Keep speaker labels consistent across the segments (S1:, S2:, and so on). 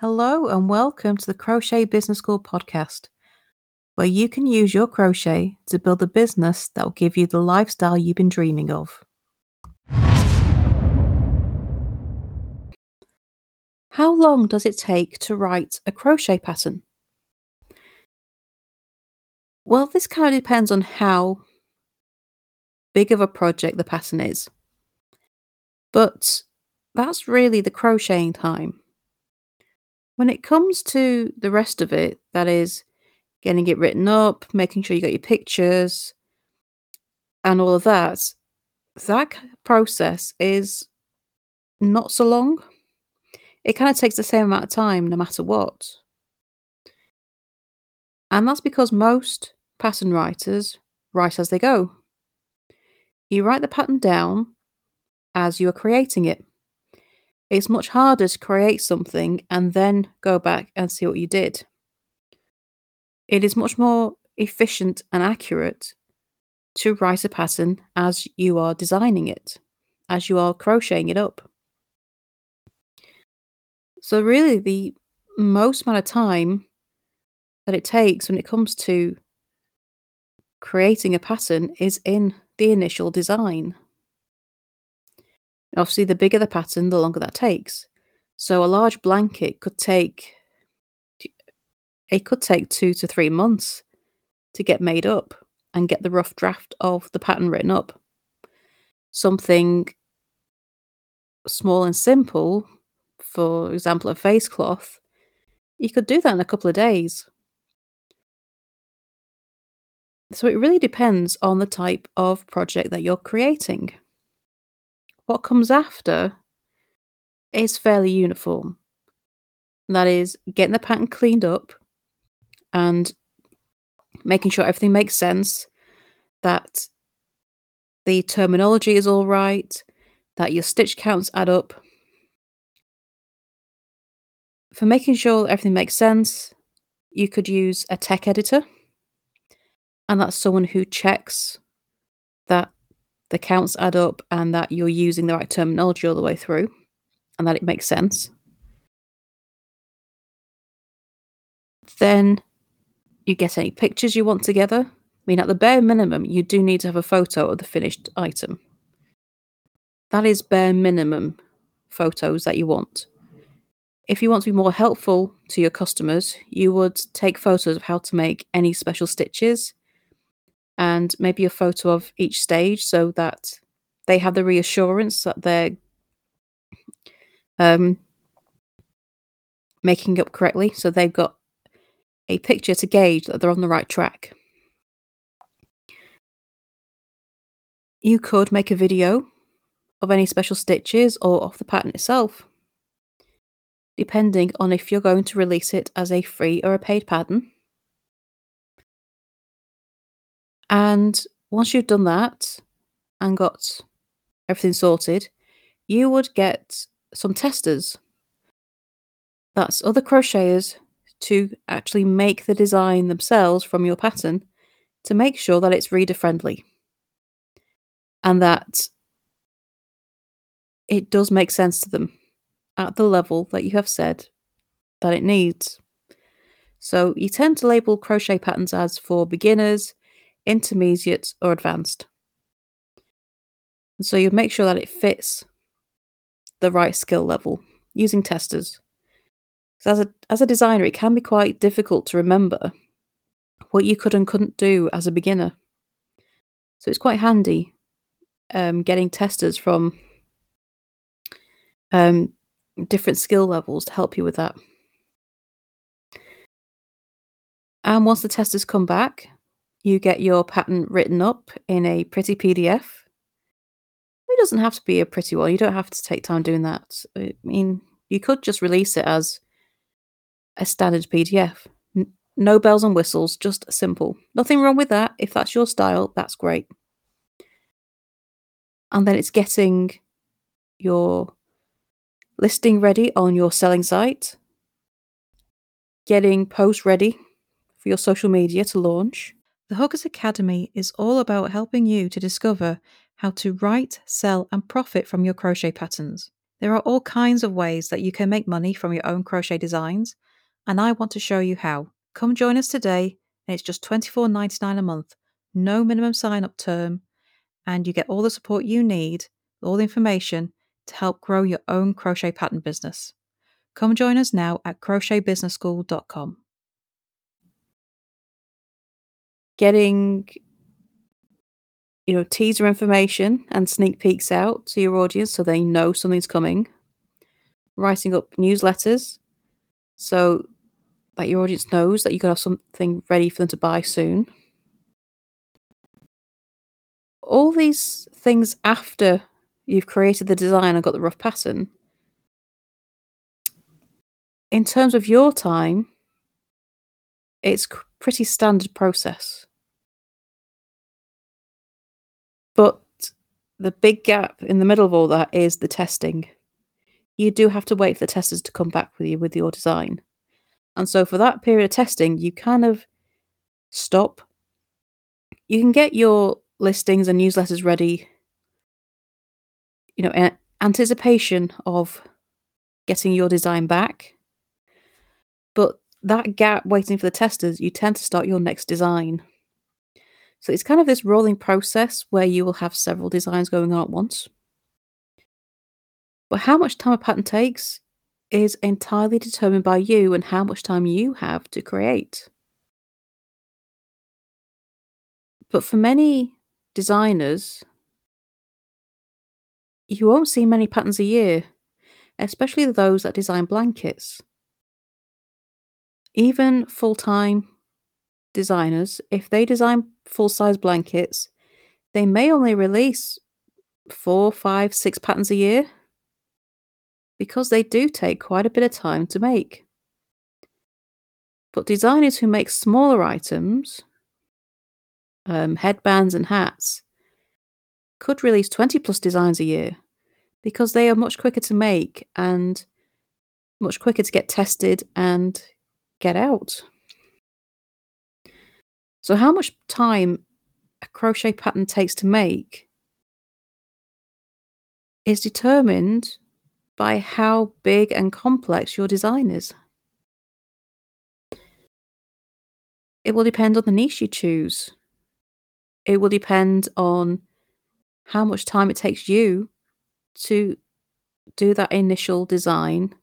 S1: Hello, and welcome to the Crochet Business School podcast, where you can use your crochet to build a business that will give you the lifestyle you've been dreaming of. How long does it take to write a crochet pattern? Well, this kind of depends on how big of a project the pattern is. But that's really the crocheting time. When it comes to the rest of it, that is getting it written up, making sure you got your pictures, and all of that, that process is not so long. It kind of takes the same amount of time no matter what. And that's because most pattern writers write as they go. You write the pattern down as you are creating it. It's much harder to create something and then go back and see what you did. It is much more efficient and accurate to write a pattern as you are designing it, as you are crocheting it up. So, really, the most amount of time that it takes when it comes to creating a pattern is in the initial design. Obviously, the bigger the pattern, the longer that takes. So a large blanket could take it could take two to three months to get made up and get the rough draft of the pattern written up. Something small and simple, for example, a face cloth, you could do that in a couple of days. So it really depends on the type of project that you're creating. What comes after is fairly uniform. That is, getting the pattern cleaned up and making sure everything makes sense, that the terminology is all right, that your stitch counts add up. For making sure everything makes sense, you could use a tech editor, and that's someone who checks the counts add up and that you're using the right terminology all the way through and that it makes sense. Then you get any pictures you want together. I mean, at the bare minimum, you do need to have a photo of the finished item. That is bare minimum photos that you want. If you want to be more helpful to your customers, you would take photos of how to make any special stitches and maybe a photo of each stage so that they have the reassurance that they're um, making up correctly. So they've got a picture to gauge that they're on the right track. You could make a video of any special stitches or of the pattern itself, depending on if you're going to release it as a free or a paid pattern. And once you've done that and got everything sorted, you would get some testers. That's other crocheters to actually make the design themselves from your pattern to make sure that it's reader friendly and that it does make sense to them at the level that you have said that it needs. So you tend to label crochet patterns as for beginners, intermediate, or advanced. So you make sure that it fits the right skill level using testers. So As a, as a designer, it can be quite difficult to remember what you could and couldn't do as a beginner. So it's quite handy um, getting testers from um, different skill levels to help you with that. And once the testers come back, you get your pattern written up in a pretty PDF. It doesn't have to be a pretty one. You don't have to take time doing that. I mean, you could just release it as a standard PDF. No bells and whistles, just simple. Nothing wrong with that. If that's your style, that's great. And then it's getting your listing ready on your selling site, getting posts ready for your social media to launch, the Hookers Academy is all about helping you to discover how to write, sell, and profit from your crochet patterns. There are all kinds of ways that you can make money from your own crochet designs, and I want to show you how. Come join us today, and it's just $24.99 a month, no minimum sign up term, and you get all the support you need, all the information to help grow your own crochet pattern business. Come join us now at crochetbusinessschool.com. Getting you know, teaser information and sneak peeks out to your audience so they know something's coming. Writing up newsletters so that your audience knows that you can have something ready for them to buy soon. All these things after you've created the design and got the rough pattern. In terms of your time, it's pretty standard process. The big gap in the middle of all that is the testing. You do have to wait for the testers to come back with you with your design. And so for that period of testing, you kind of stop. You can get your listings and newsletters ready, you know, in anticipation of getting your design back. But that gap waiting for the testers, you tend to start your next design. So it's kind of this rolling process where you will have several designs going on at once. But how much time a pattern takes is entirely determined by you and how much time you have to create. But for many designers, you won't see many patterns a year, especially those that design blankets. Even full time designers, if they design full size blankets, they may only release four, five, six patterns a year because they do take quite a bit of time to make. But designers who make smaller items, um, headbands and hats, could release 20 plus designs a year because they are much quicker to make and much quicker to get tested and get out. So, how much time a crochet pattern takes to make is determined by how big and complex your design is. It will depend on the niche you choose. It will depend on how much time it takes you to do that initial design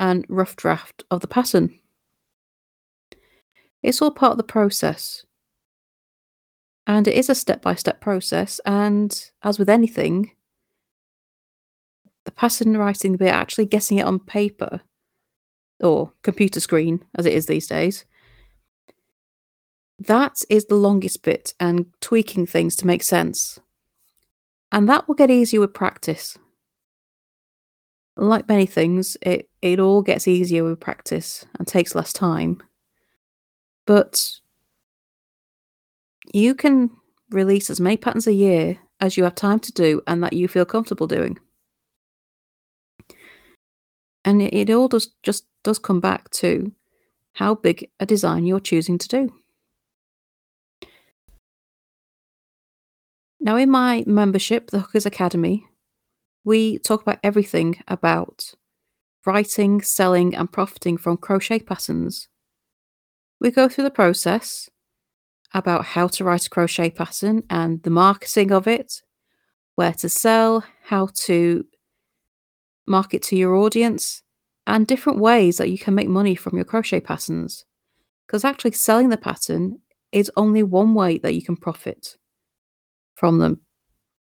S1: and rough draft of the pattern. It's all part of the process. And it is a step by step process. And as with anything, the pattern writing bit, actually getting it on paper or computer screen, as it is these days, that is the longest bit and tweaking things to make sense. And that will get easier with practice. Like many things, it, it all gets easier with practice and takes less time. But you can release as many patterns a year as you have time to do and that you feel comfortable doing. And it, it all does just does come back to how big a design you're choosing to do. Now, in my membership, the Hookers Academy, we talk about everything about writing, selling, and profiting from crochet patterns. We go through the process about how to write a crochet pattern and the marketing of it, where to sell, how to market to your audience, and different ways that you can make money from your crochet patterns. Because actually, selling the pattern is only one way that you can profit from them.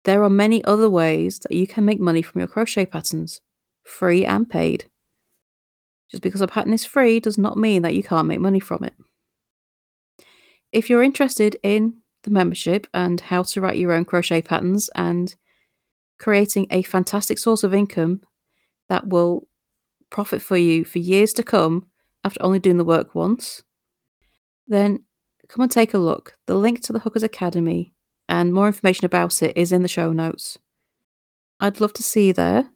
S1: There are many other ways that you can make money from your crochet patterns, free and paid. Just because a pattern is free does not mean that you can't make money from it. If you're interested in the membership and how to write your own crochet patterns and creating a fantastic source of income that will profit for you for years to come after only doing the work once, then come and take a look. The link to the Hookers Academy and more information about it is in the show notes. I'd love to see you there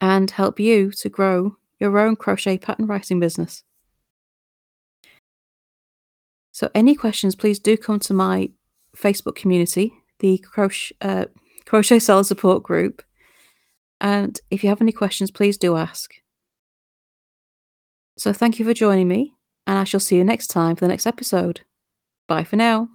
S1: and help you to grow your own crochet pattern writing business. So, any questions, please do come to my Facebook community, the Crochet, uh, crochet Seller Support Group. And if you have any questions, please do ask. So thank you for joining me, and I shall see you next time for the next episode. Bye for now.